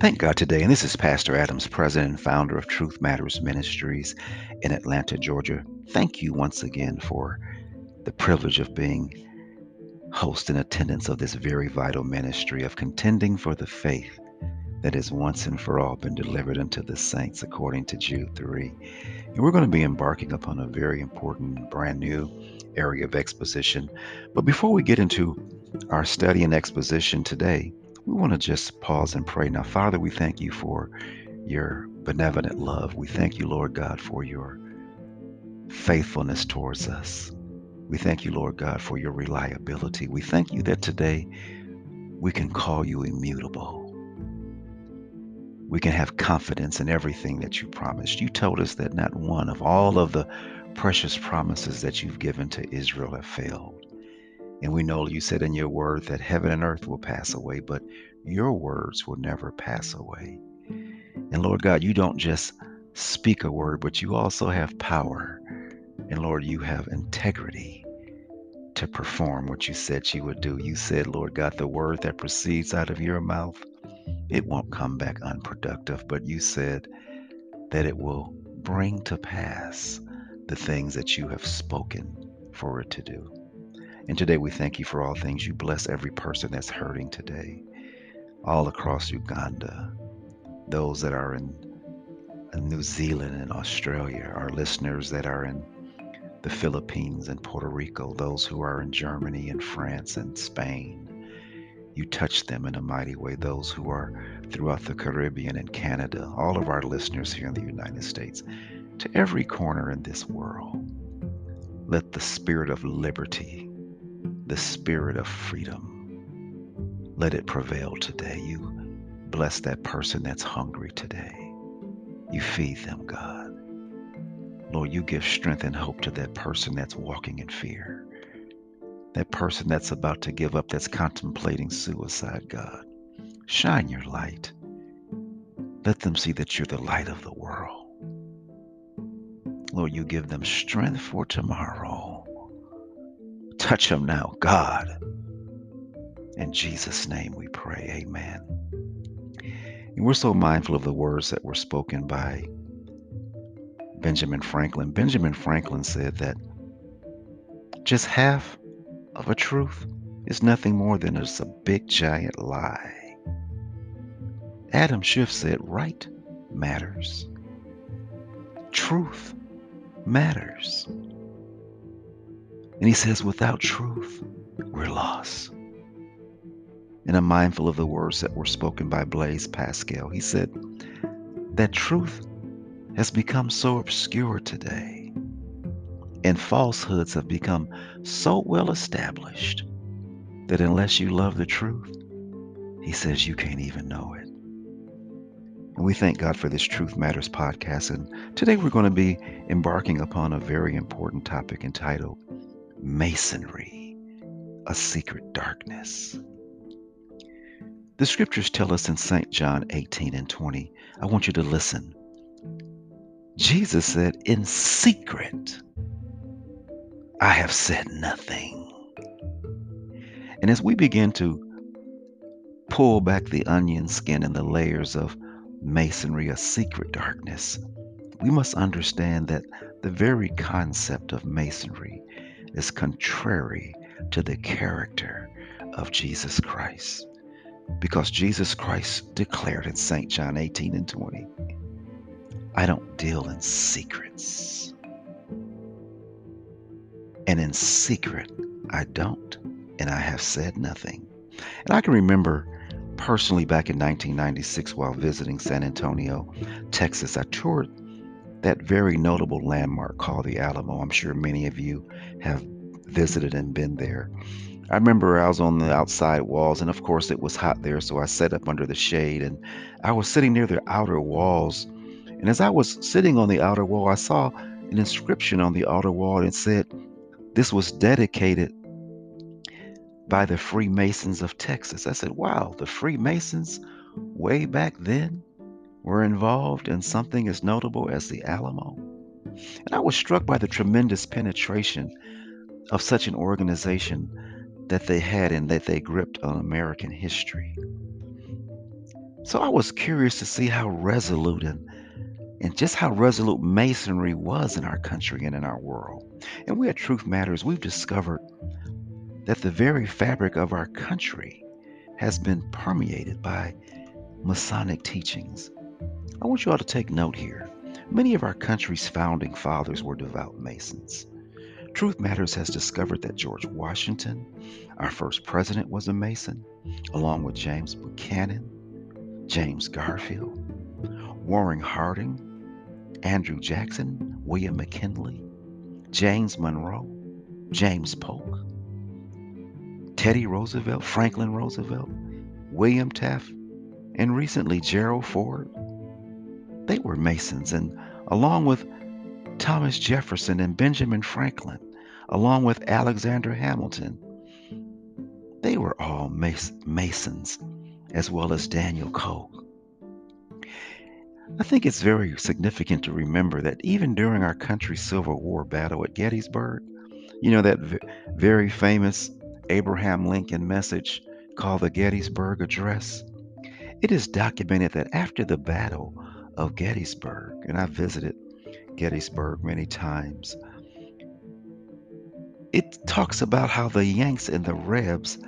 Thank God today, and this is Pastor Adams, president and founder of Truth Matters Ministries in Atlanta, Georgia. Thank you once again for the privilege of being host in attendance of this very vital ministry of contending for the faith that has once and for all been delivered unto the saints according to Jude 3. And we're going to be embarking upon a very important, brand new area of exposition. But before we get into our study and exposition today, we want to just pause and pray. Now, Father, we thank you for your benevolent love. We thank you, Lord God, for your faithfulness towards us. We thank you, Lord God, for your reliability. We thank you that today we can call you immutable. We can have confidence in everything that you promised. You told us that not one of all of the precious promises that you've given to Israel have failed. And we know you said in your word that heaven and earth will pass away, but your words will never pass away. And Lord God, you don't just speak a word, but you also have power. And Lord, you have integrity to perform what you said you would do. You said, Lord God, the word that proceeds out of your mouth, it won't come back unproductive, but you said that it will bring to pass the things that you have spoken for it to do. And today we thank you for all things. You bless every person that's hurting today, all across Uganda, those that are in, New Zealand and Australia, our listeners that are in the Philippines and Puerto Rico, those who are in Germany and France and Spain. You touch them in a mighty way, those who are throughout the Caribbean and Canada, all of our listeners here in the United States, to every corner in this world. Let the spirit of liberty the spirit of freedom. Let it prevail today. You bless that person that's hungry today. You feed them, God. Lord, you give strength and hope to that person that's walking in fear. That person that's about to give up, that's contemplating suicide, God. Shine your light. Let them see that you're the light of the world. Lord, you give them strength for tomorrow. Touch them now, God. In Jesus' name we pray. Amen. And we're so mindful of the words that were spoken by Benjamin Franklin. Benjamin Franklin said that just half of a truth is nothing more than just a big giant lie. Adam Schiff said right matters. Truth matters. And he says, without truth, we're lost. And I'm mindful of the words that were spoken by Blaise Pascal. He said, that truth has become so obscure today, and falsehoods have become so well established that unless you love the truth, he says you can't even know it. And we thank God for this Truth Matters podcast. And today we're going to be embarking upon a very important topic entitled masonry, a secret darkness. The scriptures tell us in St. John 18 and 20, I want you to listen. Jesus said, In secret, I have said nothing. And as we begin to pull back the onion skin and the layers of masonry, a secret darkness, we must understand that the very concept of masonry is contrary to the character of Jesus Christ. Because Jesus Christ declared in St. John 18 and 20, I don't deal in secrets. And in secret, I don't, and I have said nothing. And I can remember personally back in 1996 while visiting San Antonio, Texas, I toured that very notable landmark called the Alamo. I'm sure many of you have visited and been there. I remember I was on the outside walls, and of course it was hot there, so I sat up under the shade, and I was sitting near the outer walls. And as I was sitting on the outer wall, I saw an inscription on the outer wall, and it said, "This was dedicated by the Freemasons of Texas." I said, "Wow, the Freemasons way back then." were involved in something as notable as the Alamo. And I was struck by the tremendous penetration of such an organization that they had and that they gripped on American history. So I was curious to see how resolute and, and just how resolute masonry was in our country and in our world. And we at Truth Matters, we've discovered that the very fabric of our country has been permeated by Masonic teachings. I want you all to take note here. Many of our country's founding fathers were devout Masons. Truth Matters has discovered that George Washington, our first president, was a Mason, along with James Buchanan, James Garfield, Warren Harding, Andrew Jackson, William McKinley, James Monroe, James Polk, Teddy Roosevelt, Franklin Roosevelt, William Taft, and recently Gerald Ford. They were Masons, and along with Thomas Jefferson and Benjamin Franklin, along with Alexander Hamilton, they were all Masons, as well as Daniel Coe. I think it's very significant to remember that even during our country's Civil War battle at Gettysburg, you know, that very famous Abraham Lincoln message called the Gettysburg Address. It is documented that after the Battle of Gettysburg, and I visited Gettysburg many times, it talks about how the Yanks and the Rebs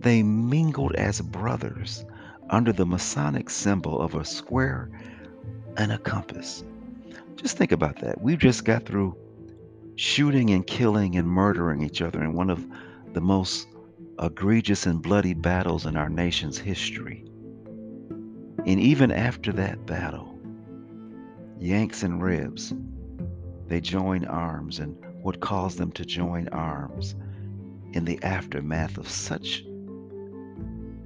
they mingled as brothers under the Masonic symbol of a square and a compass. Just think about that. We just got through shooting and killing and murdering each other in one of the most egregious and bloody battles in our nation's history. And even after that battle, Yanks and Rebs. They joined arms. And what caused them to join arms in the aftermath of such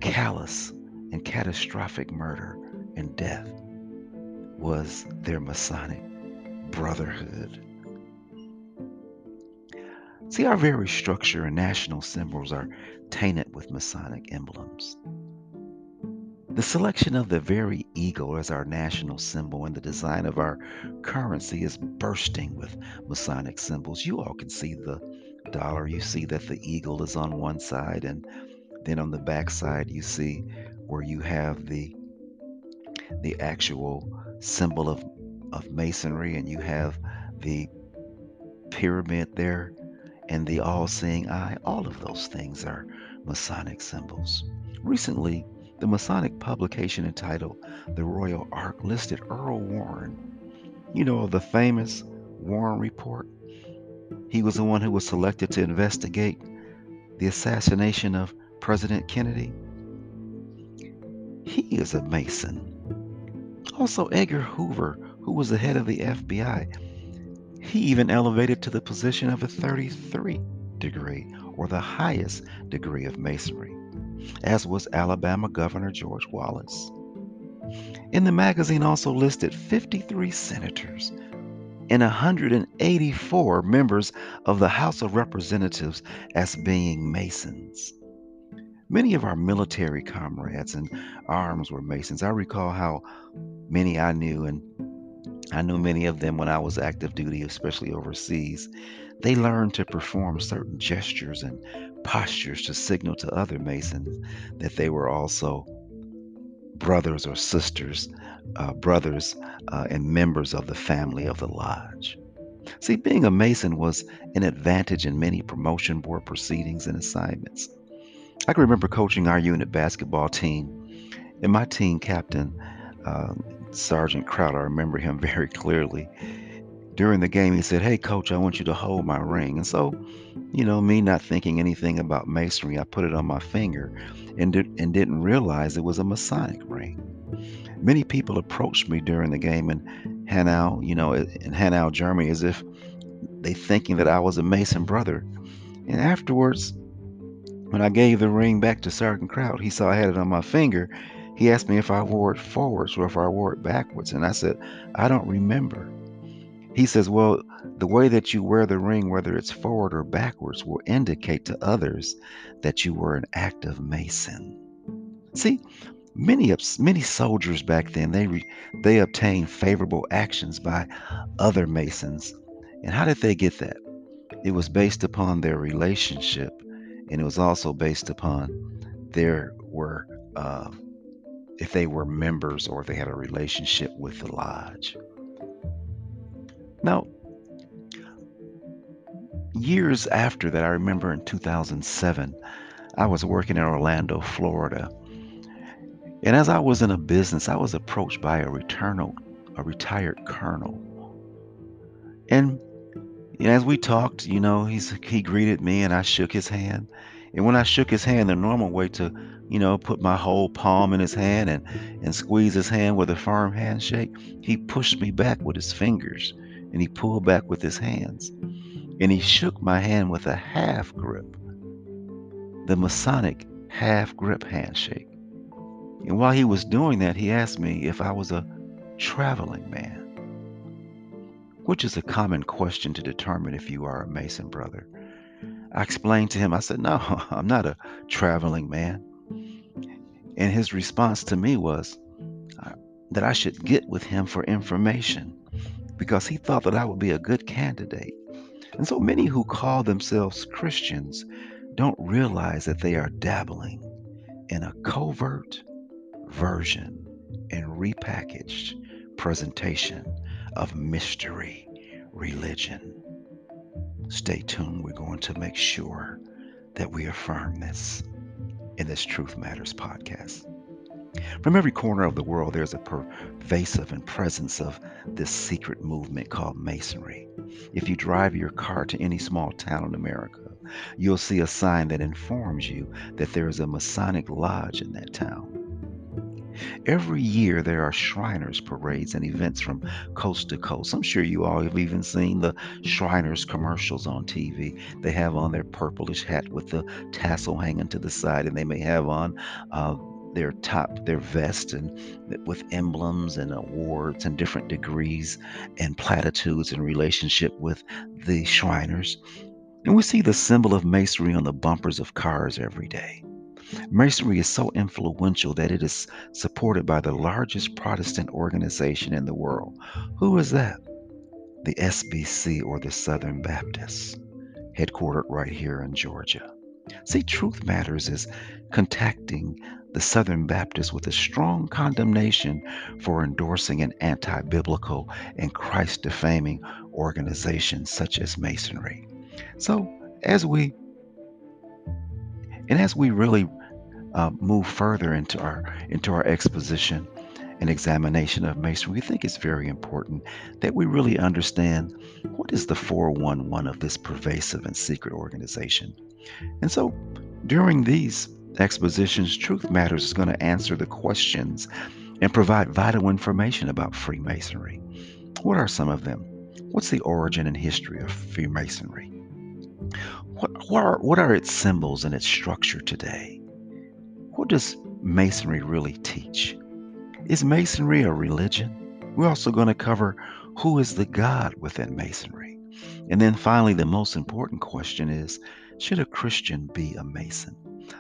callous and catastrophic murder and death was their Masonic brotherhood. See, our very structure and national symbols are tainted with Masonic emblems. The selection of the very eagle as our national symbol and the design of our currency is bursting with Masonic symbols. You all can see the dollar. You see that the eagle is on one side, and then on the back side, you see where you have the the actual symbol of, of masonry, and you have the pyramid there and the all seeing eye, all of those things are Masonic symbols. Recently, the Masonic publication entitled The Royal Ark listed Earl Warren, you know, the famous Warren Report. He was the one who was selected to investigate the assassination of President Kennedy. He is a Mason. Also, Edgar Hoover, who was the head of the FBI, he even elevated to the position of a 33 degree, or the highest degree of masonry, as was Alabama Governor George Wallace. In the magazine also listed 53 senators and 184 members of the House of Representatives as being Masons. Many of our military comrades and arms were Masons. I recall how many I knew and I knew many of them when I was active duty, especially overseas. They learned to perform certain gestures and postures to signal to other Masons that they were also brothers or sisters, uh, brothers uh, and members of the family of the lodge. See, being a Mason was an advantage in many promotion board proceedings and assignments. I can remember coaching our unit basketball team, and my team captain uh, Sergeant Crowder, I remember him very clearly. During the game, he said, Hey, coach, I want you to hold my ring. And so, you know, me not thinking anything about masonry, I put it on my finger and, did, and didn't realize it was a Masonic ring. Many people approached me during the game in Hanau, you know, in Hanau, Germany, as if they thinking that I was a Mason brother. And afterwards, when I gave the ring back to Sergeant Kraut, he saw I had it on my finger he asked me if I wore it forwards or if I wore it backwards. And I said, I don't remember. He says, Well, the way that you wear the ring, whether it's forward or backwards, will indicate to others that you were an active Mason. See, many many soldiers back then they they obtained favorable actions by other Masons, and how did they get that? It was based upon their relationship, and it was also based upon their were uh, if they were members or if they had a relationship with the lodge. Now, years after that, I remember in 2007, I was working in Orlando, Florida. And as I was in a business, I was approached by a returnal, a retired colonel. And as we talked, you know, he's he greeted me and I shook his hand. And when I shook his hand, the normal way to, you know, put my whole palm in his hand and, and squeeze his hand with a firm handshake, he pushed me back with his fingers and he pulled back with his hands. And he shook my hand with a half grip, the Masonic half grip handshake. And while he was doing that, he asked me if I was a traveling man, which is a common question to determine if you are a Mason brother. I explained to him, I said, No, I'm not a traveling man. And his response to me was uh, that I should get with him for information because he thought that I would be a good candidate. And so many who call themselves Christians don't realize that they are dabbling in a covert version and repackaged presentation of mystery religion. Stay tuned. We're going to make sure that we affirm this in this Truth Matters podcast. From every corner of the world, there's a pervasive and presence of this secret movement called Masonry. If you drive your car to any small town in America, you'll see a sign that informs you that there is a Masonic lodge in that town. Every year there are Shriners parades and events from coast to coast. I'm sure you all have even seen the Shriners commercials on TV. They have on their purplish hat with the tassel hanging to the side, and they may have on uh, their top, their vest, and uh, with emblems and awards and different degrees and platitudes in relationship with the Shriners. And we see the symbol of masonry on the bumpers of cars every day. Masonry is so influential that it is supported by the largest Protestant organization in the world. Who is that? The SBC or the Southern Baptists, headquartered right here in Georgia. See, Truth Matters is contacting the Southern Baptists with a strong condemnation for endorsing an anti biblical and Christ defaming organization such as Masonry. So, as we and as we really uh, move further into our into our exposition and examination of masonry, we think it's very important that we really understand what is the 411 of this pervasive and secret organization. And so, during these expositions, Truth Matters is going to answer the questions and provide vital information about Freemasonry. What are some of them? What's the origin and history of Freemasonry? What, what, are, what are its symbols and its structure today? What does Masonry really teach? Is Masonry a religion? We're also going to cover who is the God within Masonry. And then finally, the most important question is should a Christian be a Mason?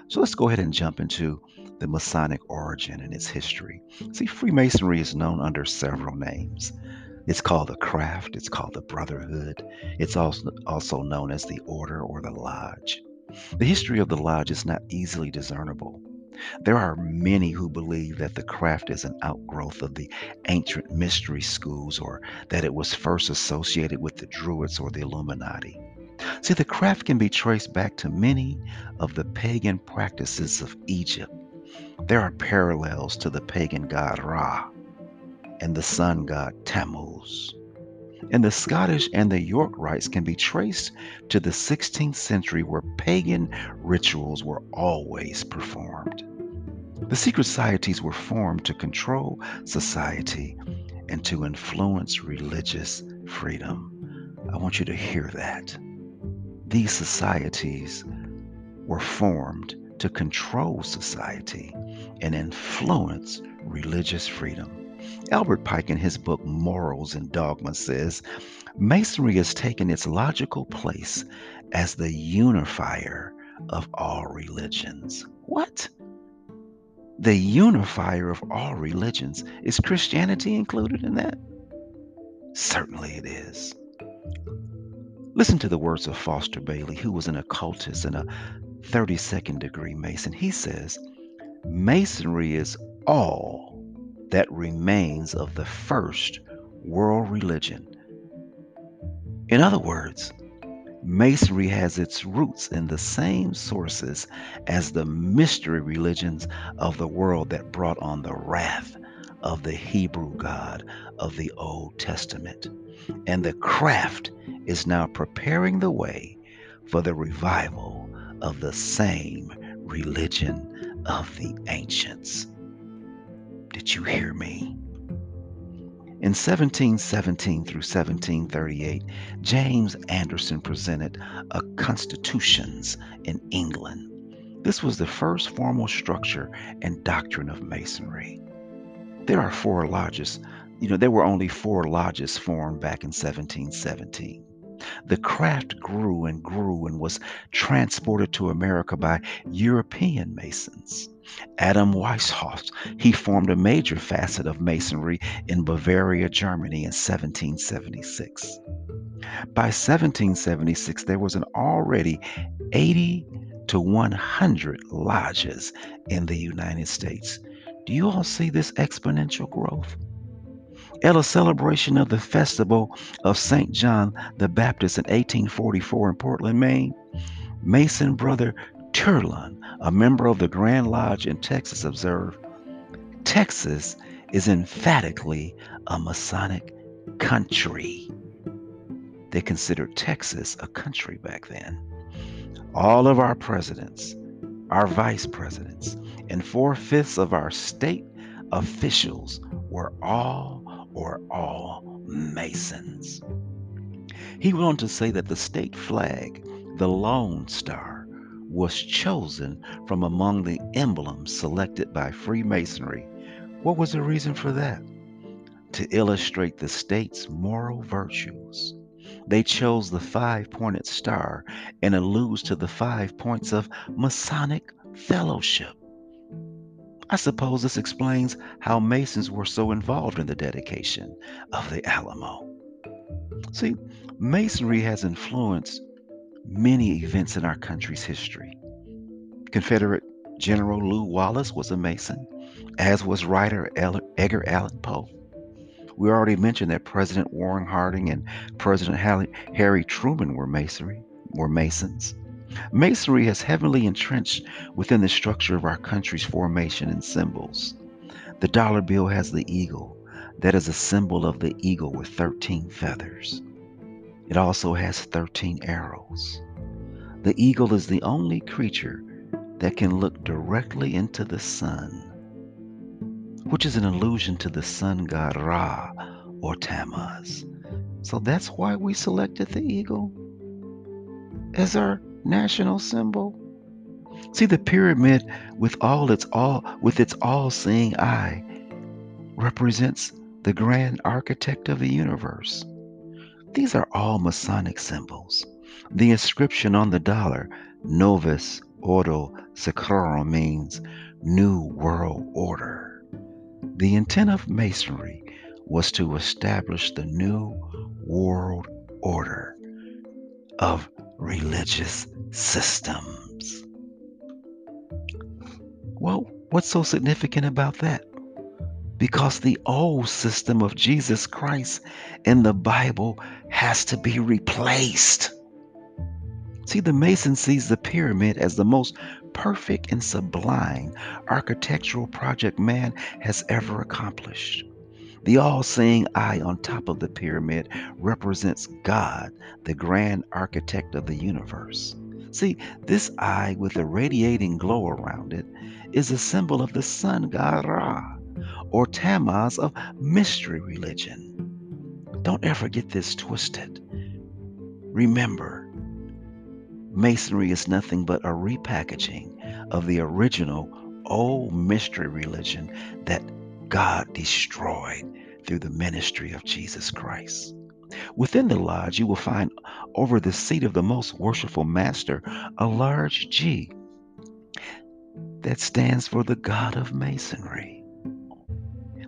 So let's go ahead and jump into the Masonic origin and its history. See, Freemasonry is known under several names. It's called the craft, it's called the brotherhood, it's also, also known as the order or the lodge. The history of the lodge is not easily discernible. There are many who believe that the craft is an outgrowth of the ancient mystery schools or that it was first associated with the Druids or the Illuminati. See, the craft can be traced back to many of the pagan practices of Egypt. There are parallels to the pagan god Ra and the sun god Tammuz. And the Scottish and the York rites can be traced to the 16th century where pagan rituals were always performed. The secret societies were formed to control society and to influence religious freedom. I want you to hear that. These societies were formed to control society and influence religious freedom. Albert Pike, in his book Morals and Dogma, says Masonry has taken its logical place as the unifier of all religions. What? The unifier of all religions. Is Christianity included in that? Certainly it is. Listen to the words of Foster Bailey, who was an occultist and a 32nd degree Mason. He says, Masonry is all that remains of the first world religion. In other words, Masonry has its roots in the same sources as the mystery religions of the world that brought on the wrath of the Hebrew God of the Old Testament. And the craft is now preparing the way for the revival of the same religion of the ancients. Did you hear me? In 1717 through 1738, James Anderson presented a Constitutions in England. This was the first formal structure and doctrine of Masonry. There are four lodges. You know, there were only four lodges formed back in 1717. The craft grew and grew and was transported to America by European Masons. Adam Weishaupt, he formed a major facet of Masonry in Bavaria, Germany in 1776. By 1776, there was an already 80 to 100 lodges in the United States. Do you all see this exponential growth? At a celebration of the festival of St. John the Baptist in 1844 in Portland, Maine, Mason brother Turlon, a member of the Grand Lodge in Texas, observed Texas is emphatically a Masonic country. They considered Texas a country back then. All of our presidents, our vice presidents, and four fifths of our state officials were all or all Masons. He went on to say that the state flag, the Lone Star, was chosen from among the emblems selected by Freemasonry. What was the reason for that? To illustrate the state's moral virtues. They chose the five pointed star and alludes to the five points of Masonic fellowship. I suppose this explains how Masons were so involved in the dedication of the Alamo. See, Masonry has influenced many events in our country's history. Confederate General Lew Wallace was a Mason, as was writer Edgar Allan Poe. We already mentioned that President Warren Harding and President Harry Truman were masonry, were Masons. Masonry has heavily entrenched within the structure of our country's formation and symbols. The dollar bill has the eagle. That is a symbol of the eagle with 13 feathers. It also has 13 arrows. The eagle is the only creature that can look directly into the sun, which is an allusion to the sun god Ra or Tammuz. So that's why we selected the eagle as our national symbol. See the pyramid with all its all with its all-seeing eye represents the grand architect of the universe. These are all Masonic symbols. The inscription on the dollar, Novus Ordo Seclorum, means New World Order. The intent of Masonry was to establish the new world order of religious systems. Well, what's so significant about that? because the old system of Jesus Christ in the Bible has to be replaced. See, the Mason sees the pyramid as the most perfect and sublime architectural project man has ever accomplished. The all seeing eye on top of the pyramid represents God, the grand architect of the universe. See, this eye with a radiating glow around it is a symbol of the sun god Ra, or Tammuz of mystery religion. Don't ever get this twisted. Remember, Masonry is nothing but a repackaging of the original old mystery religion that God destroyed through the ministry of Jesus Christ. Within the lodge, you will find over the seat of the most worshipful master a large G that stands for the God of Masonry.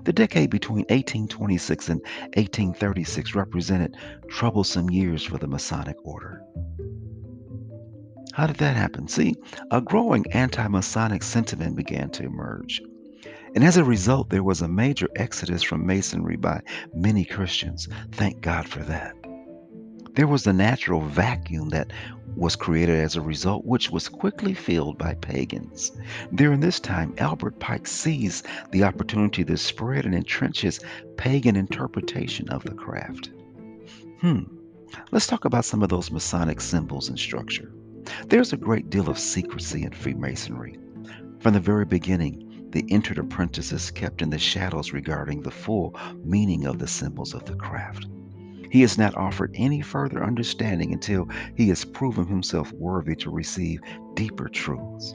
The decade between 1826 and 1836 represented troublesome years for the Masonic order. How did that happen? See, a growing anti Masonic sentiment began to emerge. And as a result, there was a major exodus from Masonry by many Christians. Thank God for that. There was a natural vacuum that was created as a result, which was quickly filled by pagans. During this time, Albert Pike seized the opportunity to spread and entrench his pagan interpretation of the craft. Hmm, let's talk about some of those Masonic symbols and structure. There's a great deal of secrecy in Freemasonry. From the very beginning, the entered apprentices kept in the shadows regarding the full meaning of the symbols of the craft. He is not offered any further understanding until he has proven himself worthy to receive deeper truths.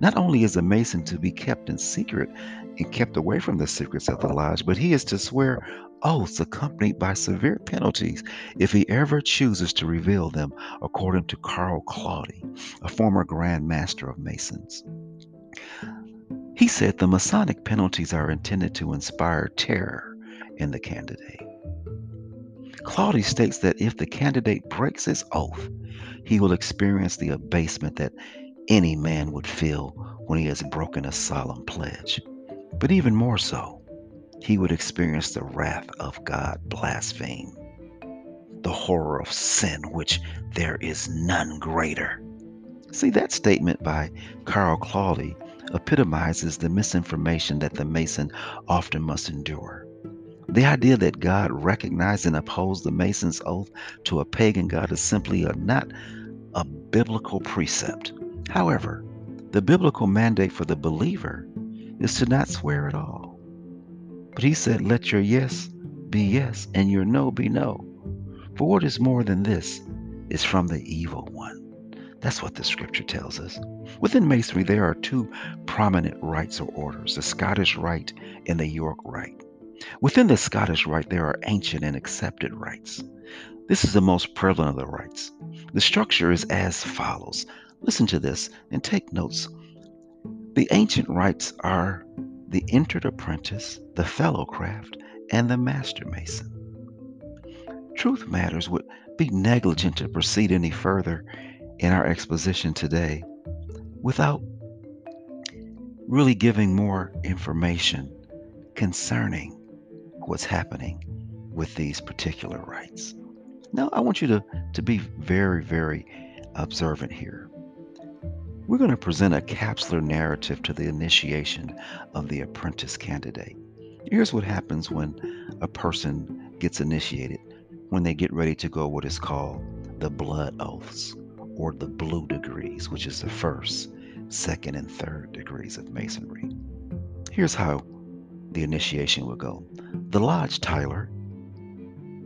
Not only is a Mason to be kept in secret and kept away from the secrets of the lodge, but he is to swear oaths accompanied by severe penalties if he ever chooses to reveal them, according to Carl Claudy, a former Grand Master of Masons. He said the Masonic penalties are intended to inspire terror in the candidate. Claudy states that if the candidate breaks his oath, he will experience the abasement that any man would feel when he has broken a solemn pledge. But even more so, he would experience the wrath of God blaspheme, the horror of sin, which there is none greater. See, that statement by Carl Claudy epitomizes the misinformation that the Mason often must endure. The idea that God recognized and upholds the Mason's oath to a pagan God is simply a, not a biblical precept. However, the biblical mandate for the believer is to not swear at all. But he said, Let your yes be yes and your no be no. For what is more than this is from the evil one. That's what the scripture tells us. Within Masonry, there are two prominent rites or orders the Scottish Rite and the York Rite. Within the Scottish Rite, there are ancient and accepted rites. This is the most prevalent of the rites. The structure is as follows. Listen to this and take notes. The ancient rites are the entered apprentice, the fellow craft, and the master mason. Truth Matters would be negligent to proceed any further in our exposition today without really giving more information concerning what's happening with these particular rites. Now, I want you to, to be very, very observant here. We're going to present a capsular narrative to the initiation of the apprentice candidate. Here's what happens when a person gets initiated, when they get ready to go what is called the blood oaths or the blue degrees, which is the first, second, and third degrees of masonry. Here's how the initiation will go. The lodge Tyler,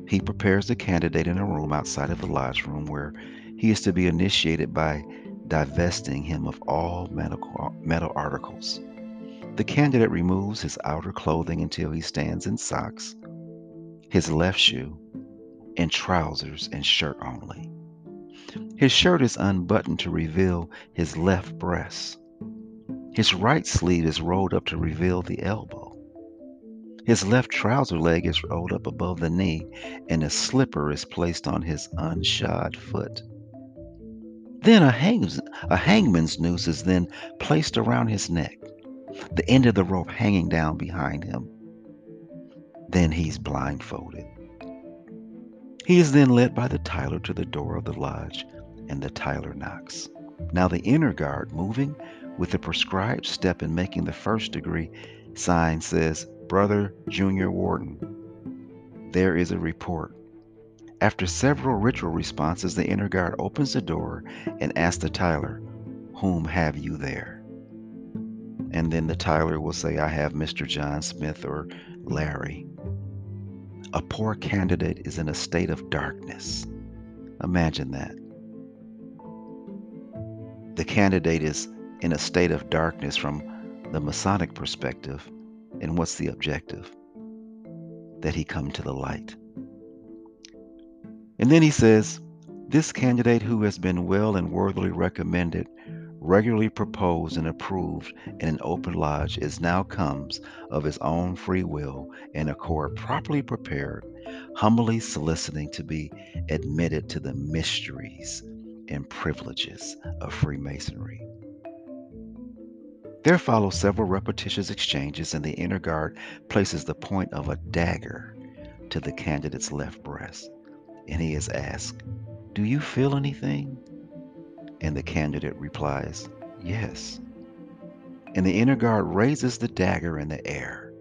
he prepares the candidate in a room outside of the lodge room where he is to be initiated by divesting him of all medical, metal articles. The candidate removes his outer clothing until he stands in socks, his left shoe, and trousers and shirt only. His shirt is unbuttoned to reveal his left breast. His right sleeve is rolled up to reveal the elbow. His left trouser leg is rolled up above the knee, and a slipper is placed on his unshod foot. Then a, hang's, a hangman's noose is then placed around his neck, the end of the rope hanging down behind him. Then he's blindfolded. He is then led by the Tyler to the door of the lodge, and the Tyler knocks. Now the inner guard, moving with the prescribed step and making the first degree sign, says, Brother Junior Warden. There is a report. After several ritual responses, the inner guard opens the door and asks the Tyler, Whom have you there? And then the Tyler will say, I have Mr. John Smith or Larry. A poor candidate is in a state of darkness. Imagine that. The candidate is in a state of darkness from the Masonic perspective and what's the objective? That he come to the light. And then he says, This candidate who has been well and worthily recommended, regularly proposed and approved in an open lodge, is now comes of his own free will and accord, properly prepared, humbly soliciting to be admitted to the mysteries and privileges of Freemasonry. There follow several repetitious exchanges, and the inner guard places the point of a dagger to the candidate's left breast. And he is asked, Do you feel anything? And the candidate replies, Yes. And the inner guard raises the dagger in the air.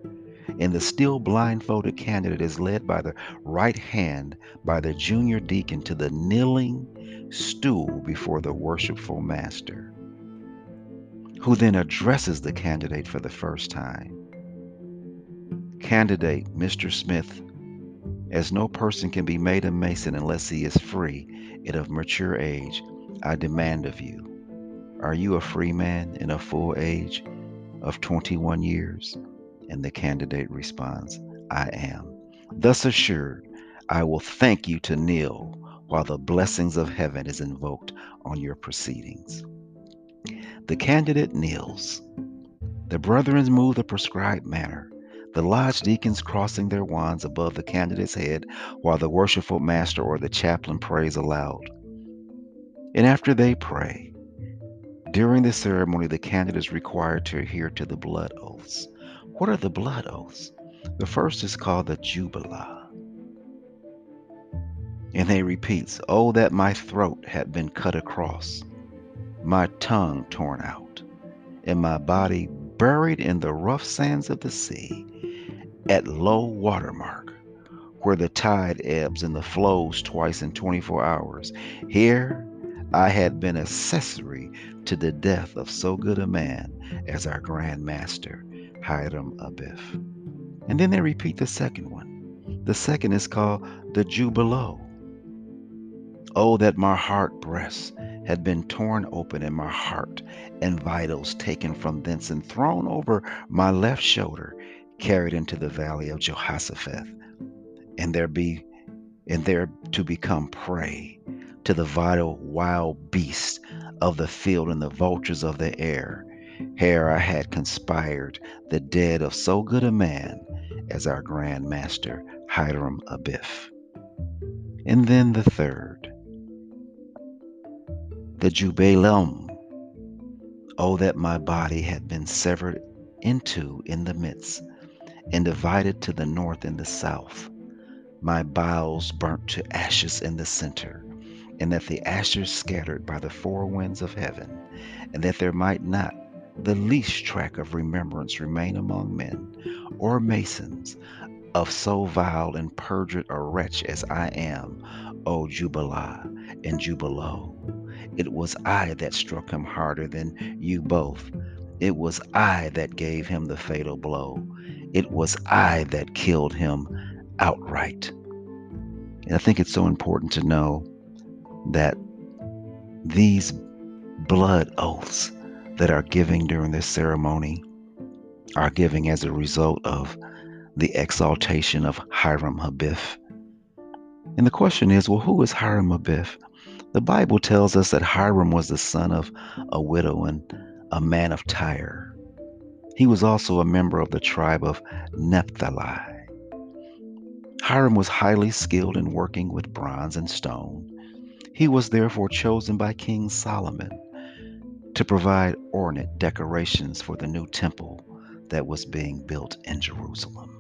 And the still blindfolded candidate is led by the right hand by the junior deacon to the kneeling stool before the worshipful master who then addresses the candidate for the first time. Candidate Mr. Smith, as no person can be made a Mason unless he is free and of mature age, I demand of you. Are you a free man in a full age of 21 years? And the candidate responds, I am. Thus assured, I will thank you to kneel while the blessings of heaven is invoked on your proceedings. The candidate kneels. The brethren move the prescribed manner. The lodge deacons crossing their wands above the candidate's head while the worshipful master or the chaplain prays aloud. And after they pray, during the ceremony, the candidate is required to adhere to the blood oaths. What are the blood oaths? The first is called the Jubela. And they repeats, Oh, that my throat had been cut across my tongue torn out, and my body buried in the rough sands of the sea at low water mark, where the tide ebbs and the flows twice in 24 hours. Here I had been accessory to the death of so good a man as our Grand Master, Hiram Abiff. And then they repeat the second one. The second is called the Jubelo. Oh, that my heart breasts had been torn open and my heart, and vitals taken from thence and thrown over my left shoulder, carried into the valley of Jehoshaphat, and there be and there to become prey to the vital wild beasts of the field and the vultures of the air. Here I had conspired the dead of so good a man as our Grand Master Hiram Abiff. And then the third, the Jubelum. Oh, that my body had been severed into in the midst, and divided to the north and the south, my bowels burnt to ashes in the center, and that the ashes scattered by the four winds of heaven, and that there might not the least track of remembrance remain among men or masons of so vile and perjured a wretch as I am, O Jubela and Jubelo. It was I that struck him harder than you both. It was I that gave him the fatal blow. It was I that killed him outright. And I think it's so important to know that these blood oaths that are giving during this ceremony are giving as a result of the exaltation of Hiram Abiff. And the question is, well, who is Hiram Abiff? The Bible tells us that Hiram was the son of a widow and a man of Tyre. He was also a member of the tribe of Naphtali. Hiram was highly skilled in working with bronze and stone. He was therefore chosen by King Solomon to provide ornate decorations for the new temple that was being built in Jerusalem.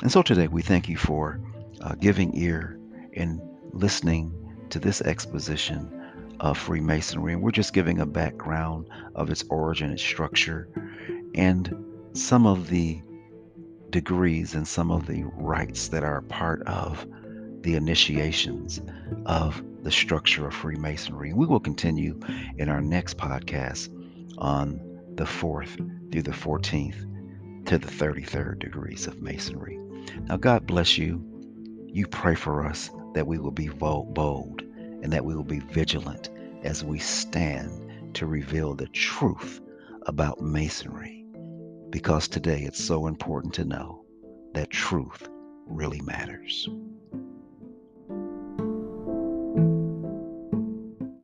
And so today we thank you for uh, giving ear and listening to this exposition of Freemasonry. And we're just giving a background of its origin, its structure, and some of the degrees and some of the rites that are part of the initiations of the structure of Freemasonry. We will continue in our next podcast on the 4th through the 14th to the 33rd degrees of Masonry. Now, God bless you. You pray for us that we will be bold and that we will be vigilant as we stand to reveal the truth about Masonry. Because today it's so important to know that truth really matters.